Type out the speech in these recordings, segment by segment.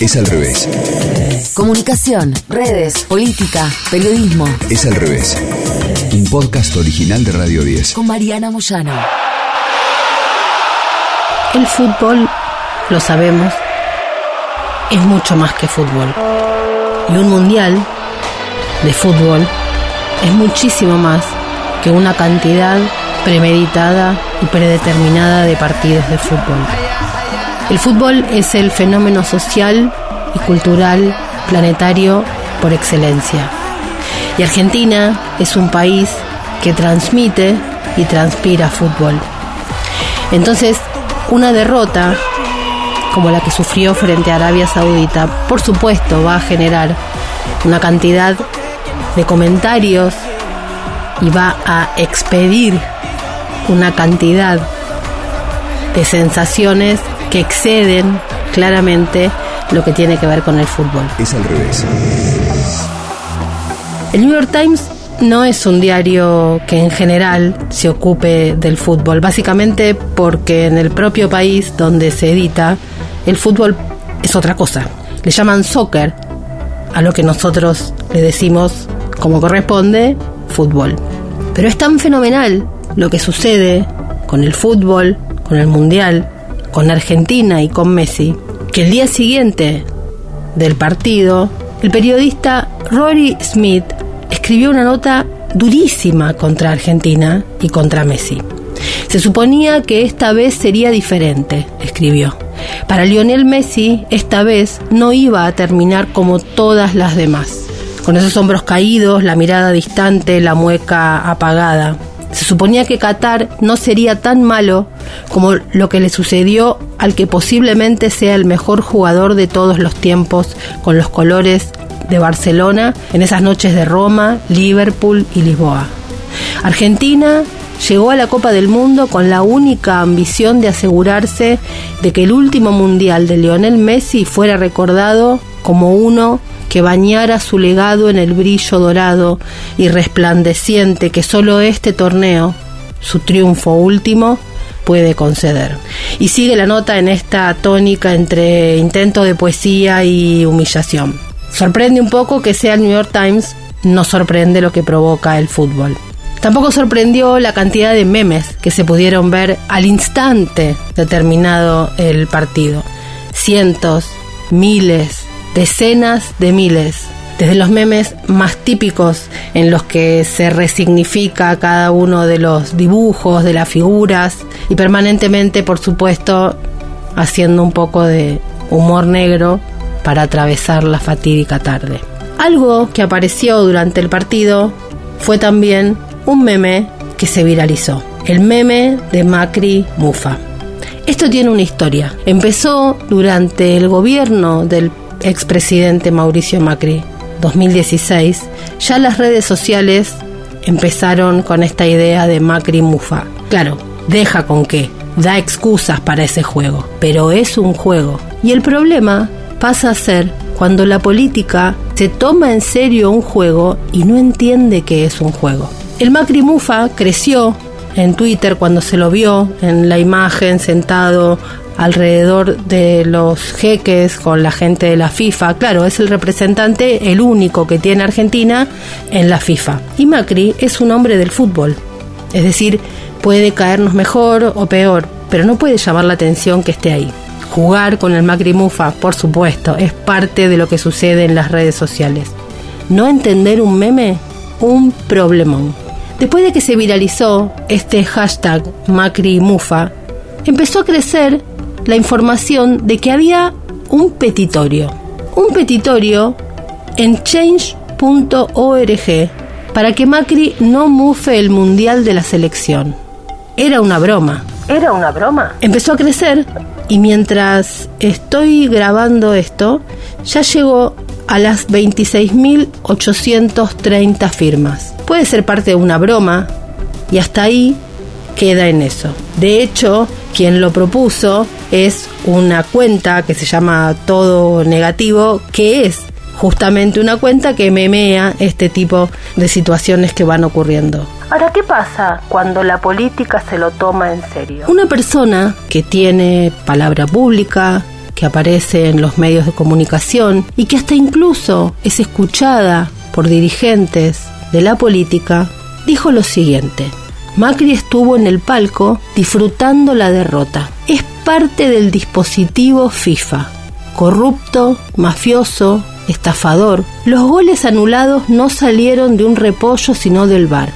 Es al revés. Comunicación, redes, política, periodismo. Es al revés. Un podcast original de Radio 10. Con Mariana Moyano. El fútbol, lo sabemos, es mucho más que fútbol. Y un mundial de fútbol es muchísimo más que una cantidad premeditada y predeterminada de partidos de fútbol. El fútbol es el fenómeno social y cultural planetario por excelencia. Y Argentina es un país que transmite y transpira fútbol. Entonces, una derrota como la que sufrió frente a Arabia Saudita, por supuesto va a generar una cantidad de comentarios y va a expedir una cantidad de sensaciones que exceden claramente lo que tiene que ver con el fútbol. Es al revés. El New York Times no es un diario que en general se ocupe del fútbol, básicamente porque en el propio país donde se edita, el fútbol es otra cosa. Le llaman soccer a lo que nosotros le decimos como corresponde, fútbol. Pero es tan fenomenal lo que sucede con el fútbol, con el mundial, con Argentina y con Messi, que el día siguiente del partido, el periodista Rory Smith escribió una nota durísima contra Argentina y contra Messi. Se suponía que esta vez sería diferente, escribió. Para Lionel Messi, esta vez no iba a terminar como todas las demás, con esos hombros caídos, la mirada distante, la mueca apagada. Se suponía que Qatar no sería tan malo como lo que le sucedió al que posiblemente sea el mejor jugador de todos los tiempos con los colores de Barcelona en esas noches de Roma, Liverpool y Lisboa. Argentina llegó a la Copa del Mundo con la única ambición de asegurarse de que el último mundial de Lionel Messi fuera recordado como uno que bañara su legado en el brillo dorado y resplandeciente que solo este torneo, su triunfo último, puede conceder. Y sigue la nota en esta tónica entre intento de poesía y humillación. Sorprende un poco que sea el New York Times, no sorprende lo que provoca el fútbol. Tampoco sorprendió la cantidad de memes que se pudieron ver al instante determinado el partido. Cientos, miles, decenas de miles, desde los memes más típicos en los que se resignifica cada uno de los dibujos, de las figuras y permanentemente, por supuesto, haciendo un poco de humor negro para atravesar la fatídica tarde. Algo que apareció durante el partido fue también un meme que se viralizó, el meme de Macri Mufa. Esto tiene una historia. Empezó durante el gobierno del expresidente Mauricio Macri, 2016, ya las redes sociales empezaron con esta idea de Macri Mufa. Claro, deja con qué, da excusas para ese juego, pero es un juego. Y el problema pasa a ser cuando la política se toma en serio un juego y no entiende que es un juego. El Macri Mufa creció en Twitter cuando se lo vio en la imagen sentado alrededor de los jeques con la gente de la FIFA. Claro, es el representante, el único que tiene Argentina en la FIFA. Y Macri es un hombre del fútbol. Es decir, puede caernos mejor o peor, pero no puede llamar la atención que esté ahí. Jugar con el Macri Mufa, por supuesto, es parte de lo que sucede en las redes sociales. No entender un meme, un problemón. Después de que se viralizó este hashtag Macri Mufa, empezó a crecer la información de que había un petitorio. Un petitorio en change.org para que Macri no mufe el mundial de la selección. Era una broma. ¿Era una broma? Empezó a crecer y mientras estoy grabando esto, ya llegó a las 26.830 firmas. Puede ser parte de una broma y hasta ahí queda en eso. De hecho, quien lo propuso es una cuenta que se llama Todo Negativo, que es justamente una cuenta que memea este tipo de situaciones que van ocurriendo. Ahora, ¿qué pasa cuando la política se lo toma en serio? Una persona que tiene palabra pública, que aparece en los medios de comunicación y que hasta incluso es escuchada por dirigentes de la política, dijo lo siguiente. Macri estuvo en el palco disfrutando la derrota. Es parte del dispositivo FIFA. Corrupto, mafioso, estafador. Los goles anulados no salieron de un repollo sino del bar.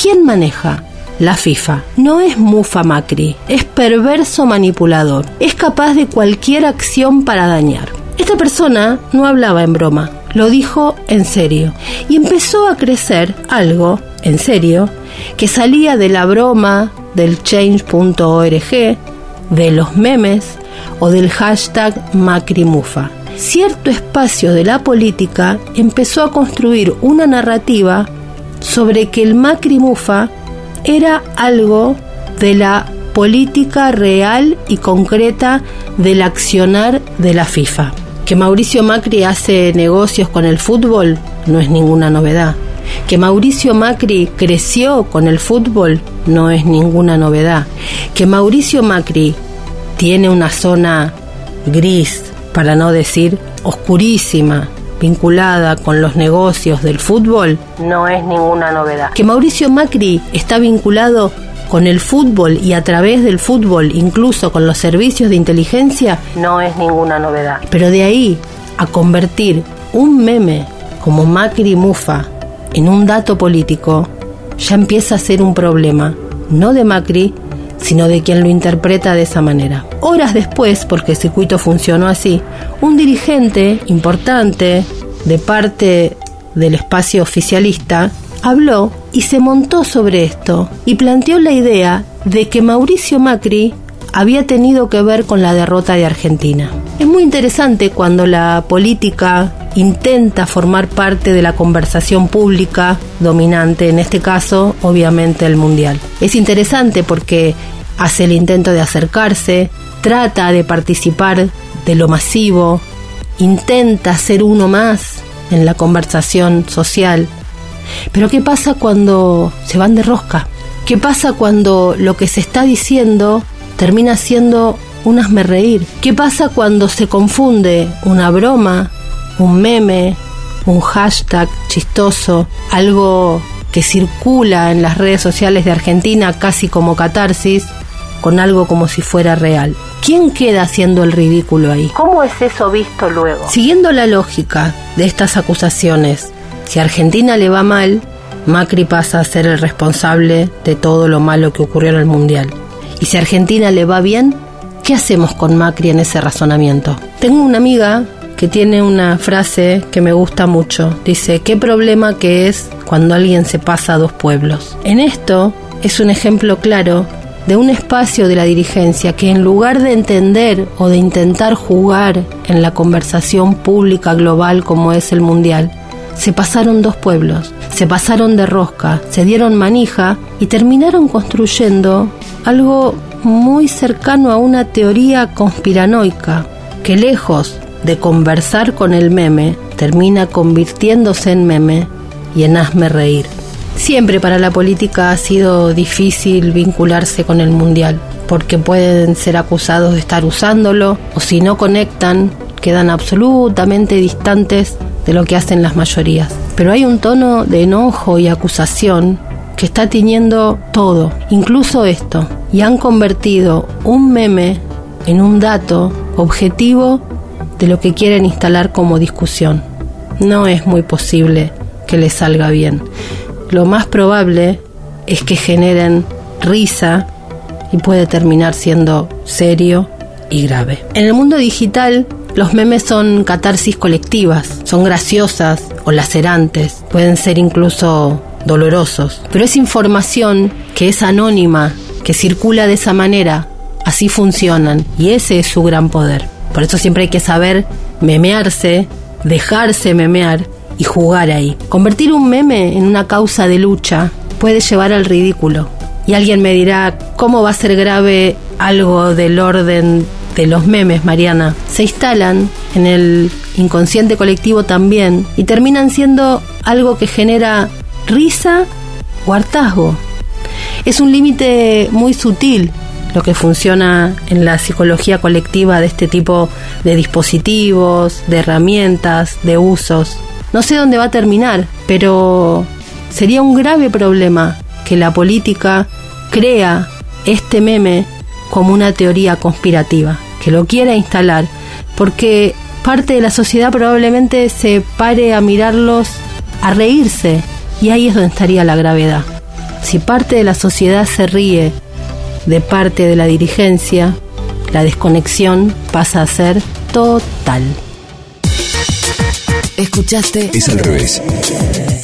¿Quién maneja? La FIFA. No es mufa Macri, es perverso manipulador. Es capaz de cualquier acción para dañar. Esta persona no hablaba en broma, lo dijo en serio. Y empezó a crecer algo, en serio, que salía de la broma del change.org, de los memes o del hashtag Macrimufa. Cierto espacio de la política empezó a construir una narrativa sobre que el Macrimufa era algo de la política real y concreta del accionar de la FIFA. Que Mauricio Macri hace negocios con el fútbol no es ninguna novedad. Que Mauricio Macri creció con el fútbol no es ninguna novedad. Que Mauricio Macri tiene una zona gris, para no decir oscurísima, vinculada con los negocios del fútbol, no es ninguna novedad. Que Mauricio Macri está vinculado con el fútbol y a través del fútbol, incluso con los servicios de inteligencia, no es ninguna novedad. Pero de ahí a convertir un meme como Macri Mufa en un dato político, ya empieza a ser un problema, no de Macri, sino de quien lo interpreta de esa manera. Horas después, porque el circuito funcionó así, un dirigente importante de parte del espacio oficialista habló y se montó sobre esto y planteó la idea de que Mauricio Macri había tenido que ver con la derrota de Argentina. Es muy interesante cuando la política intenta formar parte de la conversación pública dominante, en este caso obviamente el mundial. Es interesante porque hace el intento de acercarse, trata de participar de lo masivo, intenta ser uno más en la conversación social. Pero ¿qué pasa cuando se van de rosca? ¿Qué pasa cuando lo que se está diciendo termina siendo un hazme reír? ¿Qué pasa cuando se confunde una broma, un meme, un hashtag chistoso, algo que circula en las redes sociales de Argentina casi como catarsis, con algo como si fuera real? ¿Quién queda haciendo el ridículo ahí? ¿Cómo es eso visto luego? Siguiendo la lógica de estas acusaciones, si a Argentina le va mal, Macri pasa a ser el responsable de todo lo malo que ocurrió en el Mundial. Y si a Argentina le va bien, ¿qué hacemos con Macri en ese razonamiento? Tengo una amiga que tiene una frase que me gusta mucho. Dice, ¿qué problema que es cuando alguien se pasa a dos pueblos? En esto es un ejemplo claro de un espacio de la dirigencia que en lugar de entender o de intentar jugar en la conversación pública global como es el mundial, se pasaron dos pueblos, se pasaron de rosca, se dieron manija y terminaron construyendo algo muy cercano a una teoría conspiranoica que lejos de conversar con el meme, termina convirtiéndose en meme y en hazme reír. Siempre para la política ha sido difícil vincularse con el mundial, porque pueden ser acusados de estar usándolo, o si no conectan, quedan absolutamente distantes de lo que hacen las mayorías. Pero hay un tono de enojo y acusación que está tiñendo todo, incluso esto, y han convertido un meme en un dato objetivo de lo que quieren instalar como discusión. No es muy posible que les salga bien lo más probable es que generen risa y puede terminar siendo serio y grave. En el mundo digital, los memes son catarsis colectivas, son graciosas o lacerantes, pueden ser incluso dolorosos, pero es información que es anónima, que circula de esa manera, así funcionan y ese es su gran poder. Por eso siempre hay que saber memearse, dejarse memear y jugar ahí. Convertir un meme en una causa de lucha puede llevar al ridículo. Y alguien me dirá, ¿cómo va a ser grave algo del orden de los memes, Mariana? Se instalan en el inconsciente colectivo también y terminan siendo algo que genera risa o hartazgo. Es un límite muy sutil lo que funciona en la psicología colectiva de este tipo de dispositivos, de herramientas, de usos. No sé dónde va a terminar, pero sería un grave problema que la política crea este meme como una teoría conspirativa, que lo quiera instalar, porque parte de la sociedad probablemente se pare a mirarlos, a reírse, y ahí es donde estaría la gravedad. Si parte de la sociedad se ríe de parte de la dirigencia, la desconexión pasa a ser total. Escuchaste Es al revés.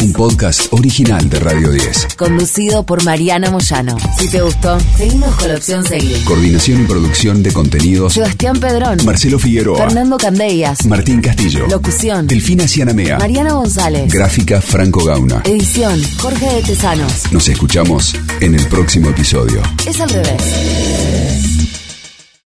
Un podcast original de Radio 10. Conducido por Mariana Moyano. Si te gustó, seguimos con la opción seguir. Coordinación y producción de contenidos. Sebastián Pedrón. Marcelo Figueroa. Fernando Candellas. Martín Castillo. Locución. Delfina Cianamea. Mariana González. Gráfica Franco Gauna. Edición. Jorge de Tesanos. Nos escuchamos en el próximo episodio. Es al revés.